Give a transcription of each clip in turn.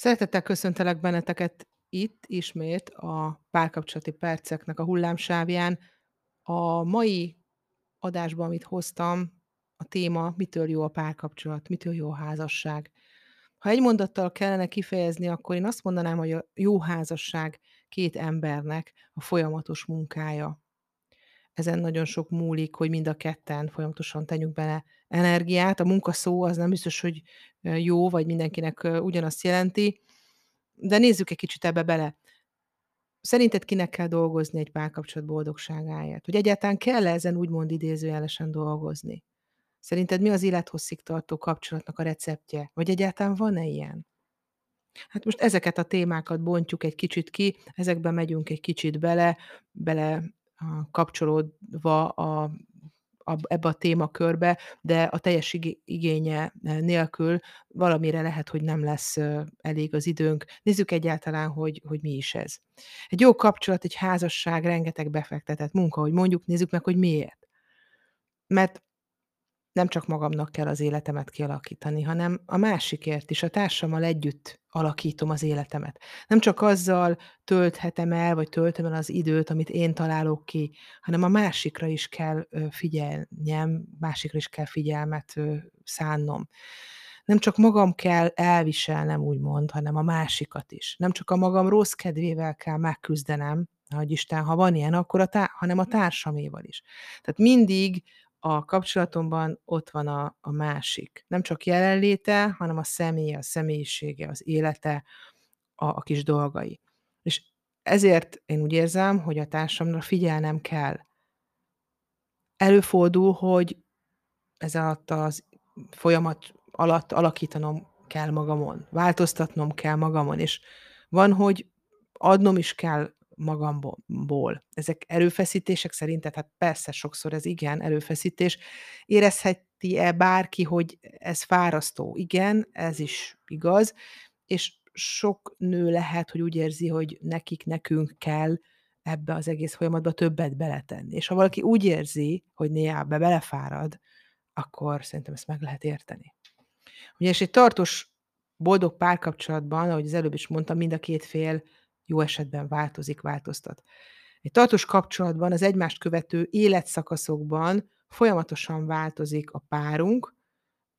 Szeretettel köszöntelek benneteket itt ismét a Párkapcsolati Perceknek a hullámsávján. A mai adásban, amit hoztam, a téma: mitől jó a párkapcsolat, mitől jó a házasság. Ha egy mondattal kellene kifejezni, akkor én azt mondanám, hogy a jó házasság 2 embernek a folyamatos munkája. Ezen nagyon sok múlik, hogy mind a ketten folyamatosan tegyünk bele energiát. A munka szó az nem biztos, hogy jó, vagy mindenkinek ugyanazt jelenti, de nézzük egy kicsit ebbe bele. Szerinted kinek kell dolgozni egy párkapcsolat boldogságáért? Vagy egyáltalán kell-e ezen úgymond idézőjelesen dolgozni? Szerinted mi az élethosszig tartó kapcsolatnak a receptje? Vagy egyáltalán van-e ilyen? Hát most ezeket a témákat bontjuk egy kicsit ki, ezekbe megyünk egy kicsit bele, bele kapcsolódva a ab ebbe a témakörbe, de a teljes igé igénye nélkül valamire lehet, hogy nem lesz elég az időnk. Nézzük egyáltalán, hogy hogy mi is ez. Egy jó kapcsolat, egy házasság rengeteg befektetett munka, hogy mondjuk, nézzük meg, hogy miért. Mert nem csak magamnak kell az életemet kialakítani, hanem a másikért is, a társammal együtt alakítom az életemet. Nem csak azzal tölthetem el, vagy töltöm el az időt, amit én találok ki, hanem a másikra is kell ö, figyelnem, másikra is kell figyelmet szánnom. Nem csak magam kell elviselnem, úgymond, hanem a másikat is. Nem csak a magam rossz kedvével kell megküzdenem, hogy Isten, ha van ilyen, akkor a tá- hanem a társaméval is. Tehát mindig a kapcsolatomban ott van a a másik. Nem csak jelenléte, hanem a személye, a személyisége, az élete, a a kis dolgai. És ezért én úgy érzem, hogy a társamra figyelnem kell. Előfordul, hogy ez alatt az folyamat alatt alakítanom kell magamon, változtatnom kell magamon, és van, hogy adnom is kell magamból. Ezek erőfeszítések szerinted? Hát persze, sokszor ez igen, erőfeszítés. Érezheti-e bárki, hogy ez fárasztó? Igen, ez is igaz, és sok nő lehet, hogy úgy érzi, hogy nekik, nekünk kell ebbe az egész folyamatba többet beletenni. És ha valaki úgy érzi, hogy néha ebbe belefárad, akkor szerintem ezt meg lehet érteni. Ugyanis egy tartós, boldog párkapcsolatban, ahogy az előbb is mondtam, mind a két fél jó esetben változik, változtat. Egy tartós kapcsolatban az egymást követő életszakaszokban folyamatosan változik a párunk,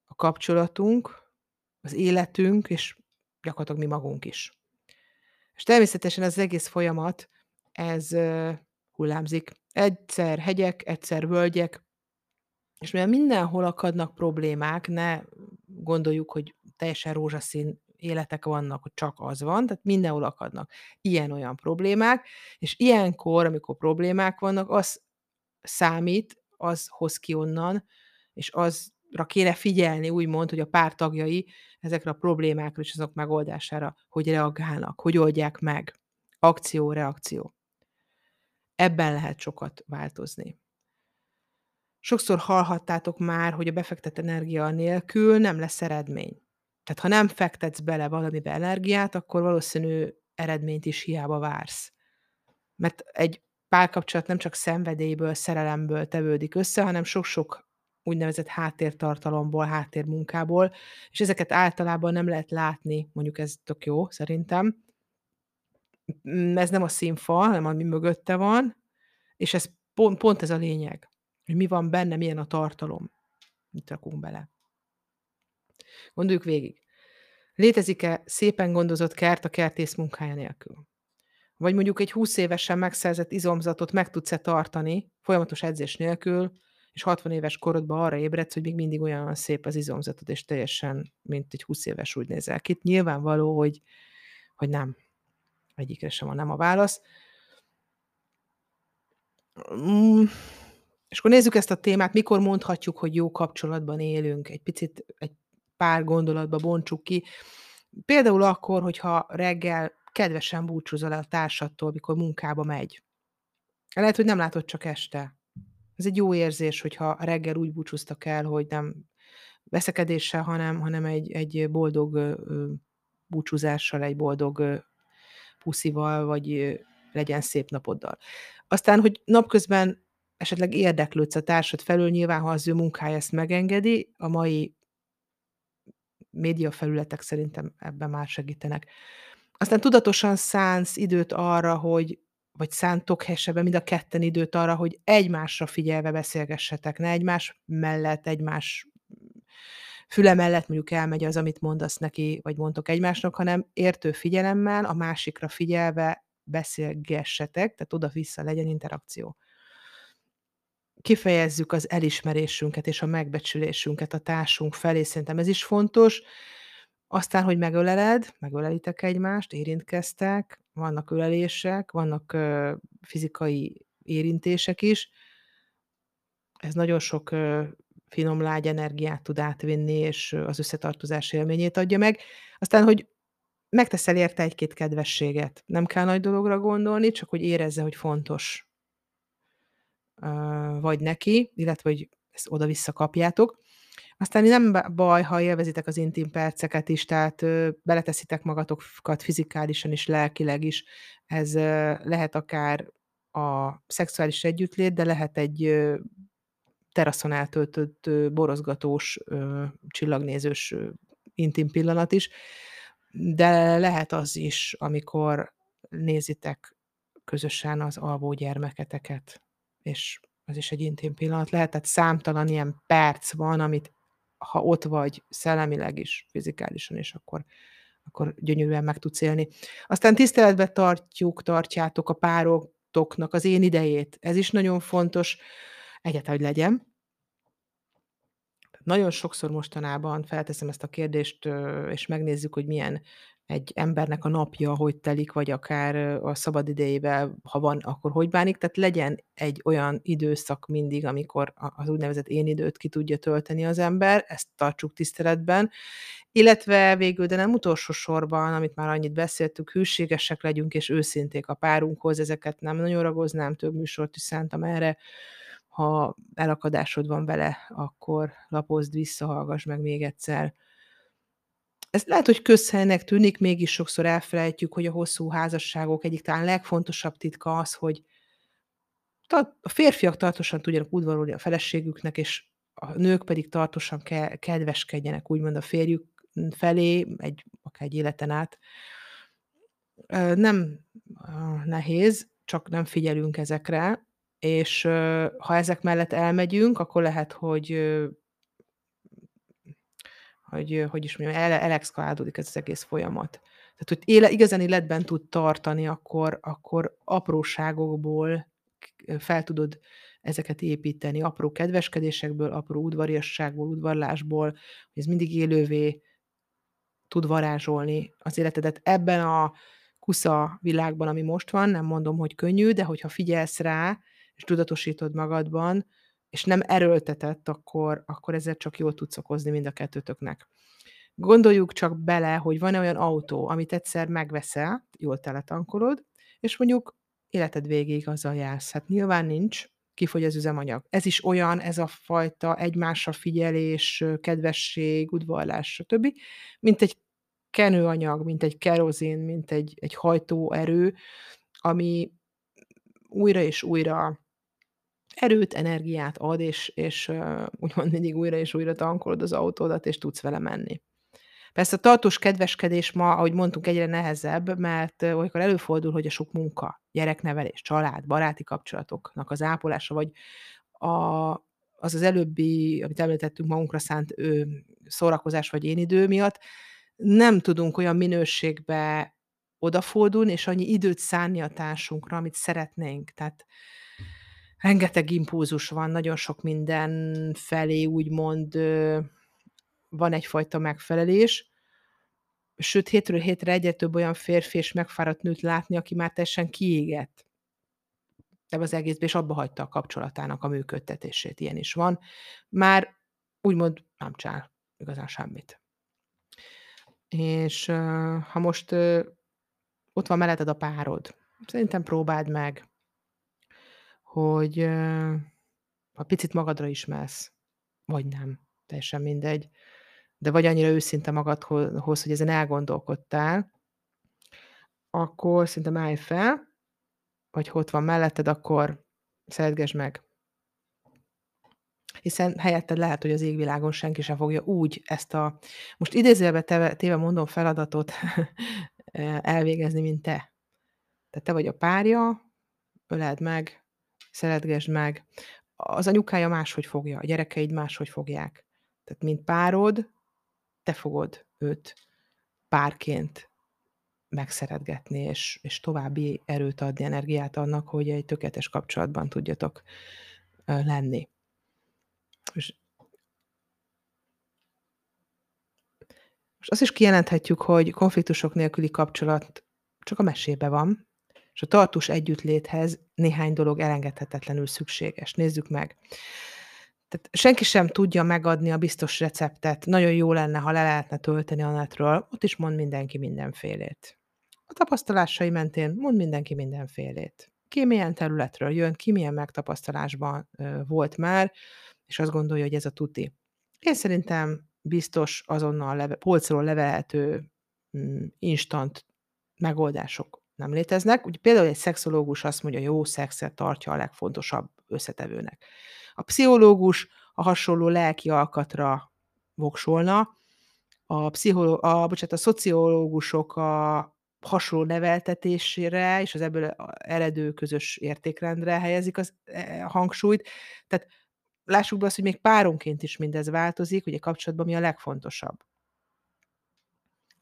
a kapcsolatunk, az életünk, és gyakorlatilag mi magunk is. És természetesen az egész folyamat, ez hullámzik. Egyszer hegyek, egyszer völgyek, és mivel mindenhol akadnak problémák, ne gondoljuk, hogy teljesen rózsaszín életek vannak, hogy csak az van, tehát mindenhol akadnak ilyen-olyan problémák, és ilyenkor, amikor problémák vannak, az számít, az hoz ki onnan, és azra kéne figyelni, úgymond, hogy a pár tagjai ezekre a problémákra és azok megoldására hogy reagálnak, hogy oldják meg. Akció, reakció. Ebben lehet sokat változni. Sokszor hallhattátok már, hogy a befektett energia nélkül nem lesz eredmény. Tehát ha nem fektetsz bele valamibe energiát, akkor valószínű eredményt is hiába vársz. Mert egy párkapcsolat nem csak szenvedélyből, szerelemből tevődik össze, hanem sok-sok úgynevezett háttértartalomból, háttérmunkából, és ezeket általában nem lehet látni, mondjuk ez tök jó szerintem. Mm, ez nem a színfal, hanem ami mögötte van, és ez pont, pont ez a lényeg, hogy mi van benne, milyen a tartalom, mit rakunk bele. Gondoljuk végig. Létezik-e szépen gondozott kert a kertész munkája nélkül? Vagy mondjuk egy 20 évesen megszerzett izomzatot meg tudsz-e tartani folyamatos edzés nélkül, és 60 éves korodban arra ébredsz, hogy még mindig olyan szép az izomzatod, és teljesen, mint egy 20 éves úgy nézel ki. Nyilvánvaló, hogy, hogy nem. Egyikre sem van nem a válasz. Mm, és akkor nézzük ezt a témát, mikor mondhatjuk, hogy jó kapcsolatban élünk. Egy picit, egy pár gondolatba bontsuk ki. Például akkor, hogyha reggel kedvesen búcsúzol el a társadtól, mikor munkába megy. Lehet, hogy nem látod csak este. Ez egy jó érzés, hogyha reggel úgy búcsúztak el, hogy nem veszekedéssel, hanem, hanem egy, egy boldog búcsúzással, egy boldog puszival, vagy legyen szép napoddal. Aztán, hogy napközben esetleg érdeklődsz a társad felől, nyilván, ha az ő munkája ezt megengedi, a mai médiafelületek szerintem ebben már segítenek. Aztán tudatosan szánsz időt arra, hogy vagy szántok helyesebben mind a ketten időt arra, hogy egymásra figyelve beszélgessetek, ne egymás mellett, egymás füle mellett mondjuk elmegy az, amit mondasz neki, vagy mondtok egymásnak, hanem értő figyelemmel, a másikra figyelve beszélgessetek, tehát oda-vissza legyen interakció. Kifejezzük az elismerésünket és a megbecsülésünket a társunk felé, szerintem ez is fontos. Aztán, hogy megöleled, megölelitek egymást, érintkeztek, vannak ölelések, vannak ö, fizikai érintések is. Ez nagyon sok ö, finom lágy energiát tud átvinni, és az összetartozás élményét adja meg. Aztán, hogy megteszel érte egy-két kedvességet. Nem kell nagy dologra gondolni, csak hogy érezze, hogy fontos vagy neki, illetve hogy ezt oda-vissza kapjátok. Aztán nem baj, ha élvezitek az intim perceket is, tehát beleteszitek magatokat fizikálisan is, lelkileg is. Ez lehet akár a szexuális együttlét, de lehet egy teraszon eltöltött, borozgatós, csillagnézős intim pillanat is, de lehet az is, amikor nézitek közösen az alvó gyermeketeket, és az is egy intim pillanat lehet, tehát számtalan ilyen perc van, amit ha ott vagy szellemileg is, fizikálisan is, akkor, akkor gyönyörűen meg tudsz élni. Aztán tiszteletbe tartjuk, tartjátok a párotoknak az én idejét. Ez is nagyon fontos, egyáltalán, hogy legyen. Nagyon sokszor mostanában felteszem ezt a kérdést, és megnézzük, hogy milyen egy embernek a napja, hogy telik, vagy akár a szabadidejével, ha van, akkor hogy bánik. Tehát legyen egy olyan időszak mindig, amikor az úgynevezett én időt ki tudja tölteni az ember, ezt tartsuk tiszteletben. Illetve végül, de nem utolsó sorban, amit már annyit beszéltük, hűségesek legyünk és őszinték a párunkhoz, ezeket nem nagyon ragoznám, több műsort is szántam erre, ha elakadásod van vele, akkor lapozd vissza, hallgass meg még egyszer. Ez lehet, hogy közhelynek tűnik, mégis sokszor elfelejtjük, hogy a hosszú házasságok egyik talán legfontosabb titka az, hogy a férfiak tartósan tudjanak udvarolni a feleségüknek, és a nők pedig tartósan ke- kedveskedjenek, úgymond a férjük felé, egy, akár egy életen át. Nem nehéz, csak nem figyelünk ezekre, és ha ezek mellett elmegyünk, akkor lehet, hogy hogy, hogy is mondjam, ele, elexkalálódik ez az egész folyamat. Tehát, hogy éle, igazán életben tud tartani, akkor, akkor apróságokból fel tudod ezeket építeni, apró kedveskedésekből, apró udvariasságból, udvarlásból, hogy ez mindig élővé tud varázsolni az életedet. Ebben a kusza világban, ami most van, nem mondom, hogy könnyű, de hogyha figyelsz rá, és tudatosítod magadban, és nem erőltetett, akkor, akkor ezzel csak jól tudsz okozni mind a kettőtöknek. Gondoljuk csak bele, hogy van-e olyan autó, amit egyszer megveszel, jól teletankolod, és mondjuk életed végéig azzal jársz. Hát nyilván nincs, kifogy az üzemanyag. Ez is olyan, ez a fajta egymásra figyelés, kedvesség, udvarlás, stb., mint egy kenőanyag, mint egy kerozin, mint egy, egy hajtóerő, ami újra és újra erőt, energiát ad, és, és úgymond mindig újra és újra tankolod az autódat, és tudsz vele menni. Persze a tartós kedveskedés ma, ahogy mondtunk, egyre nehezebb, mert olykor előfordul, hogy a sok munka, gyereknevelés, család, baráti kapcsolatoknak az ápolása, vagy a, az az előbbi, amit említettünk magunkra szánt ő, szórakozás vagy én idő miatt, nem tudunk olyan minőségbe odafordulni, és annyi időt szánni a társunkra, amit szeretnénk. Tehát rengeteg impulzus van, nagyon sok minden felé úgymond van egyfajta megfelelés, sőt, hétről hétre egyre több olyan férfi és megfáradt nőt látni, aki már teljesen kiégett ebbe az egészbe, és abba hagyta a kapcsolatának a működtetését. Ilyen is van. Már úgymond nem csinál igazán semmit. És ha most ott van melletted a párod, szerintem próbáld meg hogy ha picit magadra ismersz, vagy nem, teljesen mindegy, de vagy annyira őszinte magadhoz, hogy ezen elgondolkodtál, akkor szerintem állj fel, vagy ha ott van melletted, akkor szeretgesd meg. Hiszen helyetted lehet, hogy az égvilágon senki sem fogja úgy ezt a most idézőjelbe téve mondom feladatot elvégezni, mint te. Tehát te vagy a párja, öleld meg, szeretgesd meg. Az anyukája máshogy fogja, a gyerekeid máshogy fogják. Tehát mint párod, te fogod őt párként megszeretgetni, és, és további erőt adni, energiát annak, hogy egy tökéletes kapcsolatban tudjatok lenni. És most azt is kijelenthetjük, hogy konfliktusok nélküli kapcsolat csak a mesébe van, és a tartós együttléthez néhány dolog elengedhetetlenül szükséges. Nézzük meg. Tehát senki sem tudja megadni a biztos receptet. Nagyon jó lenne, ha le lehetne tölteni a netről. Ott is mond mindenki mindenfélét. A tapasztalásai mentén mond mindenki mindenfélét. Ki milyen területről jön, ki milyen megtapasztalásban volt már, és azt gondolja, hogy ez a tuti. Én szerintem biztos azonnal leve, polcról levelhető mm, instant megoldások nem léteznek. Ugye például egy szexológus azt mondja, jó szexet tartja a legfontosabb összetevőnek. A pszichológus a hasonló lelki alkatra voksolna, a, pszicholó, a, bocsánat, a szociológusok a hasonló neveltetésére és az ebből eredő közös értékrendre helyezik az e, hangsúlyt. Tehát lássuk be azt, hogy még páronként is mindez változik, ugye kapcsolatban mi a legfontosabb.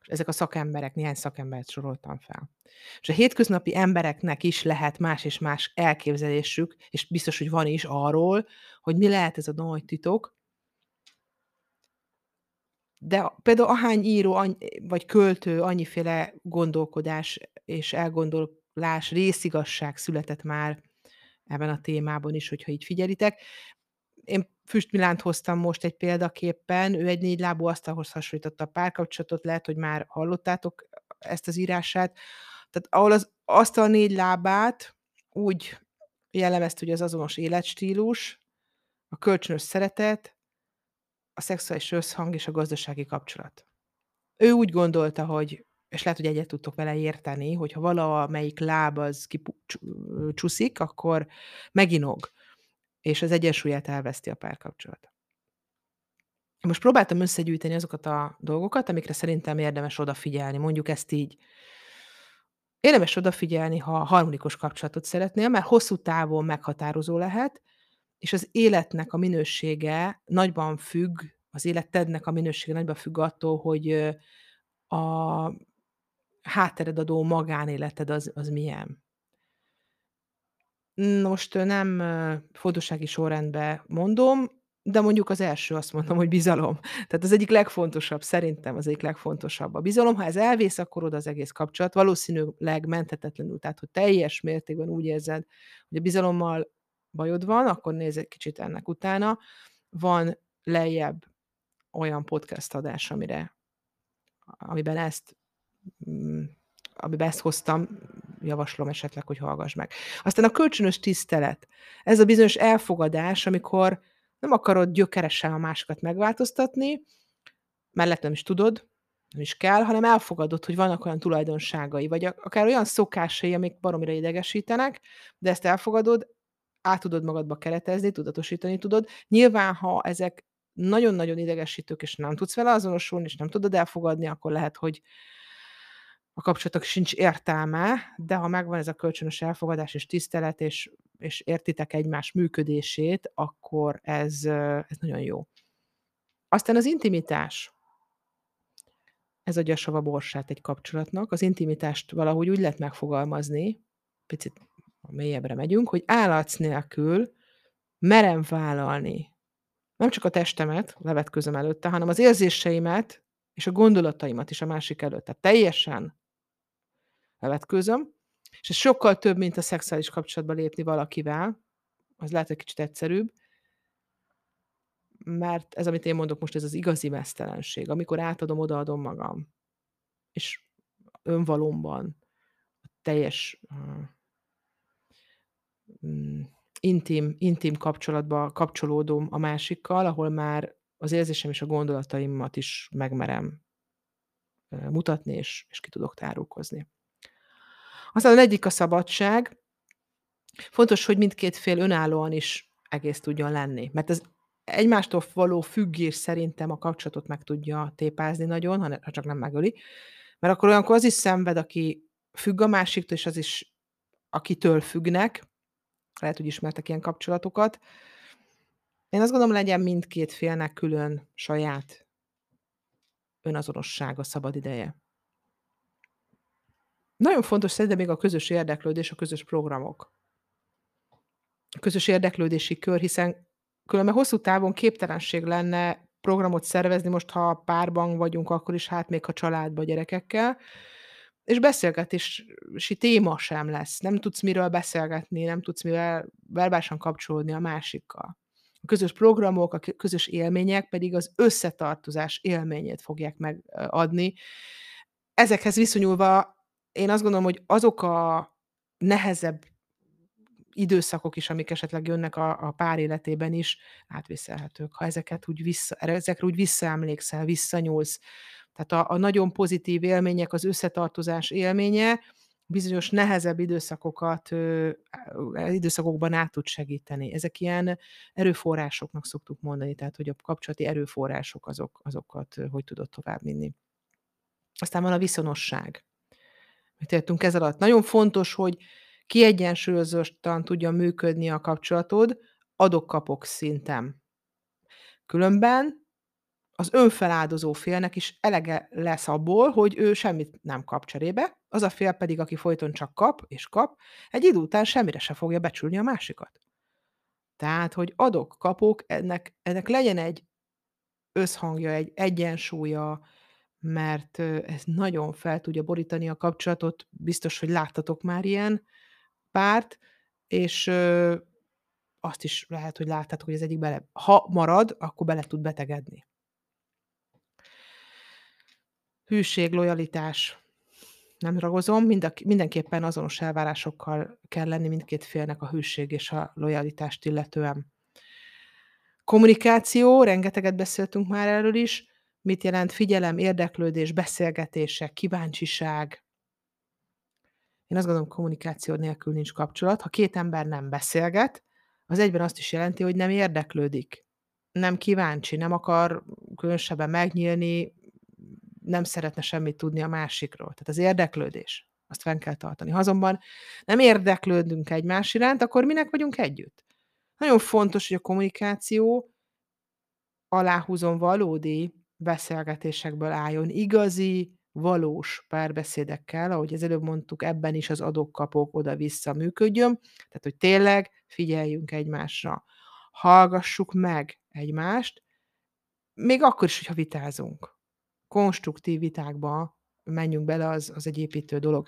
Ezek a szakemberek, néhány szakembert soroltam fel. És a hétköznapi embereknek is lehet más és más elképzelésük, és biztos, hogy van is arról, hogy mi lehet ez a nagy titok, de például ahány író vagy költő, annyiféle gondolkodás és elgondolás, részigazság született már ebben a témában is, hogyha így figyelitek. Én Füst hoztam most egy példaképpen, ő egy négy lábú asztalhoz hasonlította a párkapcsolatot, lehet, hogy már hallottátok ezt az írását. Tehát ahol az asztal négy lábát úgy jellemezte, hogy az azonos életstílus, a kölcsönös szeretet, a szexuális összhang és a gazdasági kapcsolat. Ő úgy gondolta, hogy és lehet, hogy egyet tudtok vele érteni, hogyha valamelyik láb az kicsúszik, akkor meginog, és az egyensúlyát elveszti a párkapcsolat. Most próbáltam összegyűjteni azokat a dolgokat, amikre szerintem érdemes odafigyelni. Mondjuk ezt így. Érdemes odafigyelni, ha harmonikus kapcsolatot szeretnél, mert hosszú távon meghatározó lehet, és az életnek a minősége nagyban függ, az életednek a minősége nagyban függ attól, hogy a háttered adó magánéleted az, az milyen. Most nem fontossági sorrendben mondom, de mondjuk az első azt mondom, hogy bizalom. Tehát az egyik legfontosabb, szerintem az egyik legfontosabb a bizalom. Ha ez elvész, akkor oda az egész kapcsolat. Valószínűleg menthetetlenül, tehát hogy teljes mértékben úgy érzed, hogy a bizalommal bajod van, akkor nézz egy kicsit ennek utána. Van lejjebb olyan podcast adás, amire, amiben ezt mm, amiben ezt hoztam, javaslom esetleg, hogy hallgass meg. Aztán a kölcsönös tisztelet. Ez a bizonyos elfogadás, amikor nem akarod gyökeresen a másikat megváltoztatni, mellett nem is tudod, nem is kell, hanem elfogadod, hogy vannak olyan tulajdonságai, vagy akár olyan szokásai, amik baromira idegesítenek, de ezt elfogadod, át tudod magadba keretezni, tudatosítani tudod. Nyilván, ha ezek nagyon-nagyon idegesítők, és nem tudsz vele azonosulni, és nem tudod elfogadni, akkor lehet, hogy a kapcsolatok sincs értelme, de ha megvan ez a kölcsönös elfogadás és tisztelet, és, és értitek egymás működését, akkor ez, ez nagyon jó. Aztán az intimitás. Ez adja sava borsát egy kapcsolatnak. Az intimitást valahogy úgy lehet megfogalmazni, picit mélyebbre megyünk, hogy állatsz nélkül merem vállalni nem csak a testemet, levetközöm előtte, hanem az érzéseimet és a gondolataimat is a másik előtt. Tehát teljesen levetkőzöm, és ez sokkal több, mint a szexuális kapcsolatba lépni valakivel, az lehet, hogy kicsit egyszerűbb, mert ez, amit én mondok most, ez az igazi mesztelenség, amikor átadom, odaadom magam, és önvalomban, a teljes uh, intim, intim kapcsolatba kapcsolódom a másikkal, ahol már az érzésem és a gondolataimat is megmerem mutatni, és, és ki tudok tárulkozni. Aztán a egyik a szabadság. Fontos, hogy mindkét fél önállóan is egész tudjon lenni. Mert ez egymástól való függés szerintem a kapcsolatot meg tudja tépázni nagyon, ha ne csak nem megöli. Mert akkor olyankor az is szenved, aki függ a másiktól, és az is, akitől függnek. Lehet, hogy ismertek ilyen kapcsolatokat. Én azt gondolom, legyen mindkét félnek külön saját önazonossága, szabadideje. Nagyon fontos szerintem még a közös érdeklődés, a közös programok. A közös érdeklődési kör, hiszen különben hosszú távon képtelenség lenne programot szervezni, most ha párban vagyunk, akkor is, hát még ha családba, gyerekekkel, és beszélgetési téma sem lesz. Nem tudsz miről beszélgetni, nem tudsz mivel verbálisan kapcsolódni a másikkal. A közös programok, a közös élmények pedig az összetartozás élményét fogják megadni. Ezekhez viszonyulva én azt gondolom, hogy azok a nehezebb időszakok is, amik esetleg jönnek a a pár életében is, átvészelhetők. Ha ezeket úgy vissza ezekre úgy visszaemlékszel, visszanyúlsz. Tehát a a nagyon pozitív élmények, az összetartozás élménye bizonyos nehezebb időszakokat, időszakokban át tud segíteni. Ezek ilyen erőforrásoknak szoktuk mondani, tehát hogy a kapcsolati erőforrások azok azokat hogy tudod továbbvinni. Aztán van a viszonosság. Mit értünk ez alatt? Nagyon fontos, hogy kiegyensúlyozottan tudjon működni a kapcsolatod adok-kapok szinten. Különben az önfeláldozó félnek is elege lesz abból, hogy ő semmit nem kap cserébe, az a fél pedig, aki folyton csak kap és kap, egy idő után semmire se fogja becsülni a másikat. Tehát, hogy adok-kapok, ennek ennek legyen egy összhangja, egy egyensúlya, mert ez nagyon fel tudja borítani a kapcsolatot. Biztos, hogy láttatok már ilyen párt, és azt is lehet, hogy láttátok, hogy az egyik bele ha marad, akkor bele tud betegedni. Hűség, lojalitás. Nem ragozom, mind a mindenképpen azonos elvárásokkal kell lenni mindkét félnek a hűség és a lojalitást illetően. Kommunikáció, rengeteget beszéltünk már erről is. Mit jelent figyelem, érdeklődés, beszélgetések, kíváncsiság. Én azt gondolom, kommunikáció nélkül nincs kapcsolat. Ha két ember nem beszélget, az egyben azt is jelenti, hogy nem érdeklődik. Nem kíváncsi, nem akar különösebben megnyílni, nem szeretne semmit tudni a másikról. Tehát az érdeklődés, azt fenn kell tartani. Ha azonban nem érdeklődünk egymás iránt, akkor minek vagyunk együtt? Nagyon fontos, hogy a kommunikáció aláhúzom valódi beszélgetésekből álljon, igazi, valós párbeszédekkel, ahogy az előbb mondtuk, ebben is az adok-kapok oda-vissza működjön, tehát hogy tényleg figyeljünk egymásra. Hallgassuk meg egymást, még akkor is, hogyha vitázunk. Konstruktív vitákba menjünk bele, az az egy építő dolog.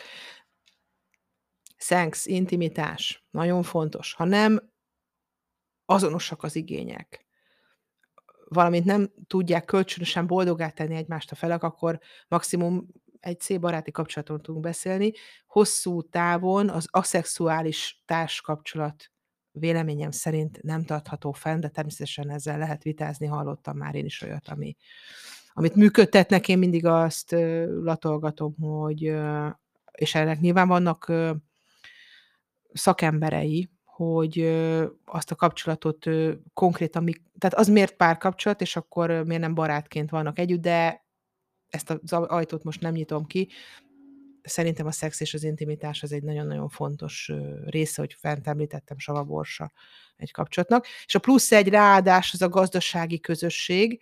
Szex, intimitás, nagyon fontos. Ha nem azonosak az igények, valamint nem tudják kölcsönösen boldoggá tenni egymást a felek, akkor maximum egy szép baráti kapcsolaton tudunk beszélni. Hosszú távon az aszexuális társkapcsolat véleményem szerint nem tartható fenn, de természetesen ezzel lehet vitázni, hallottam már én is olyat, ami, amit működtetnek, én mindig azt latolgatom, hogy, és ennek nyilván vannak szakemberei, hogy azt a kapcsolatot konkrétan tehát az miért párkapcsolat, és akkor miért nem barátként vannak együtt, de ezt az ajtót most nem nyitom ki. Szerintem a szex és az intimitás az egy nagyon-nagyon fontos része, hogy fent említettem savaborsa egy kapcsolatnak. És a plusz egy ráadás az a gazdasági közösség,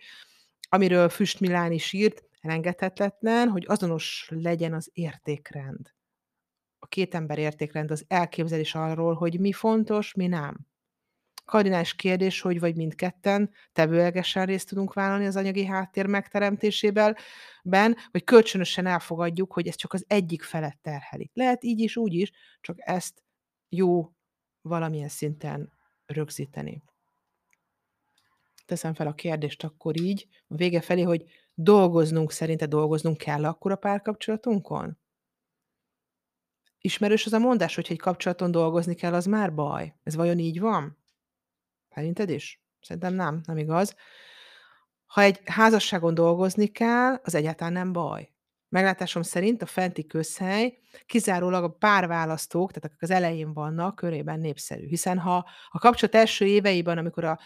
amiről Füst Milán is írt, elengedhetetlen, hogy azonos legyen az értékrend a két ember értékrend az elképzelés arról, hogy mi fontos, mi nem. Kardinális kérdés, hogy vagy mindketten tevőlegesen részt tudunk vállalni az anyagi háttér megteremtésében, ben, vagy kölcsönösen elfogadjuk, hogy ez csak az egyik felet terheli. Lehet így is, úgy is, csak ezt jó valamilyen szinten rögzíteni. Teszem fel a kérdést akkor így, a vége felé, hogy dolgoznunk, szerinte dolgoznunk kell akkor a párkapcsolatunkon? Ismerős az a mondás, hogy egy kapcsolaton dolgozni kell, az már baj. Ez vajon így van? Szerinted is? Szerintem nem, nem igaz. Ha egy házasságon dolgozni kell, az egyáltalán nem baj. Meglátásom szerint a fenti közhely kizárólag a párválasztók, tehát akik az elején vannak, körében népszerű. Hiszen ha a kapcsolat első éveiben, amikor a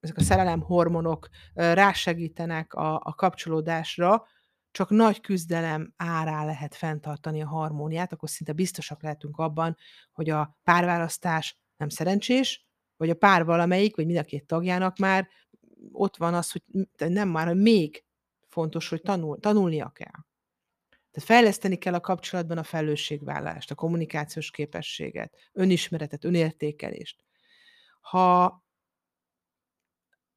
ezek a szerelemhormonok ö, rásegítenek a a kapcsolódásra, csak nagy küzdelem árán lehet fenntartani a harmóniát, akkor szinte biztosak lehetünk abban, hogy a párválasztás nem szerencsés, vagy a pár valamelyik, vagy mind a 2 tagjának már ott van az, hogy nem már, hogy még fontos, hogy tanul tanulnia kell. Tehát fejleszteni kell a kapcsolatban a felelősségvállalást, a kommunikációs képességet, önismeretet, önértékelést. Ha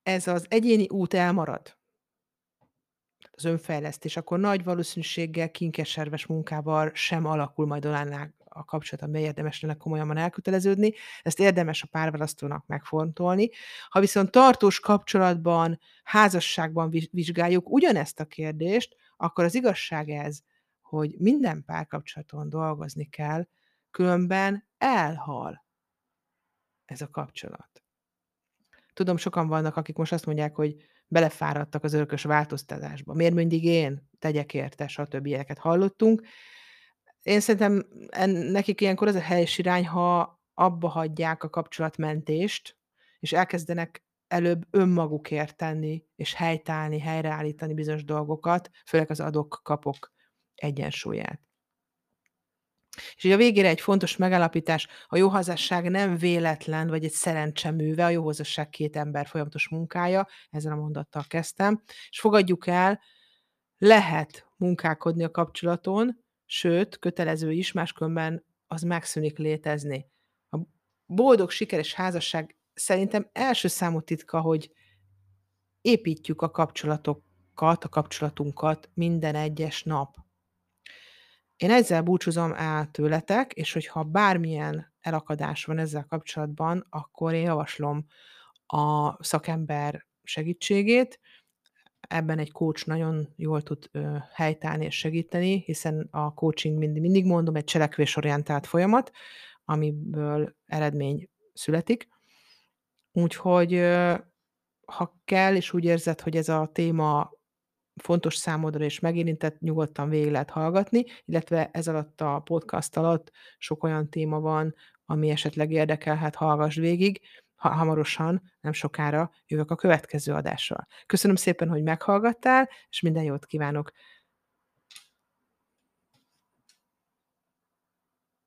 ez az egyéni út elmarad, az önfejlesztés, akkor nagy valószínűséggel kinkeserves munkával sem alakul majd olyanná a kapcsolat, amely érdemes lenne komolyabban elköteleződni. Ezt érdemes a párválasztónak megfontolni. Ha viszont tartós kapcsolatban, házasságban vi vizsgáljuk ugyanezt a kérdést, akkor az igazság ez, hogy minden párkapcsolaton dolgozni kell, különben elhal ez a kapcsolat. Tudom, sokan vannak, akik most azt mondják, hogy belefáradtak az örökös változtatásba. Miért mindig én tegyek érte, stb. ilyeneket hallottunk. Én szerintem en nekik ilyenkor az a helyes irány, ha abba hagyják a kapcsolatmentést, és elkezdenek előbb önmagukért tenni, és helytállni, helyreállítani bizonyos dolgokat, főleg az adok-kapok egyensúlyát. És ugye a végére egy fontos megállapítás, a jó házasság nem véletlen, vagy egy szerencseműve, a jó házasság két ember folyamatos munkája, ezzel a mondattal kezdtem, és fogadjuk el, lehet munkálkodni a kapcsolaton, sőt, kötelező is, máskülönben az megszűnik létezni. A boldog, sikeres házasság szerintem első számú titka, hogy építjük a kapcsolatokat, a kapcsolatunkat minden egyes nap. Én ezzel búcsúzom el tőletek, és hogyha bármilyen elakadás van ezzel kapcsolatban, akkor én javaslom a szakember segítségét. Ebben egy coach nagyon jól tud, ö, helytállni és segíteni, hiszen a coaching mindig mindig mondom, egy cselekvésorientált folyamat, amiből eredmény születik. Úgyhogy, ha kell, és úgy érzed, hogy ez a téma fontos számodra és megérintett, nyugodtan végig lehet hallgatni, illetve ez alatt a podcast alatt sok olyan téma van, ami esetleg érdekelhet, hallgass végig. Ha hamarosan, nem sokára jövök a következő adással. Köszönöm szépen, hogy meghallgattál, és minden jót kívánok